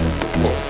Whoa.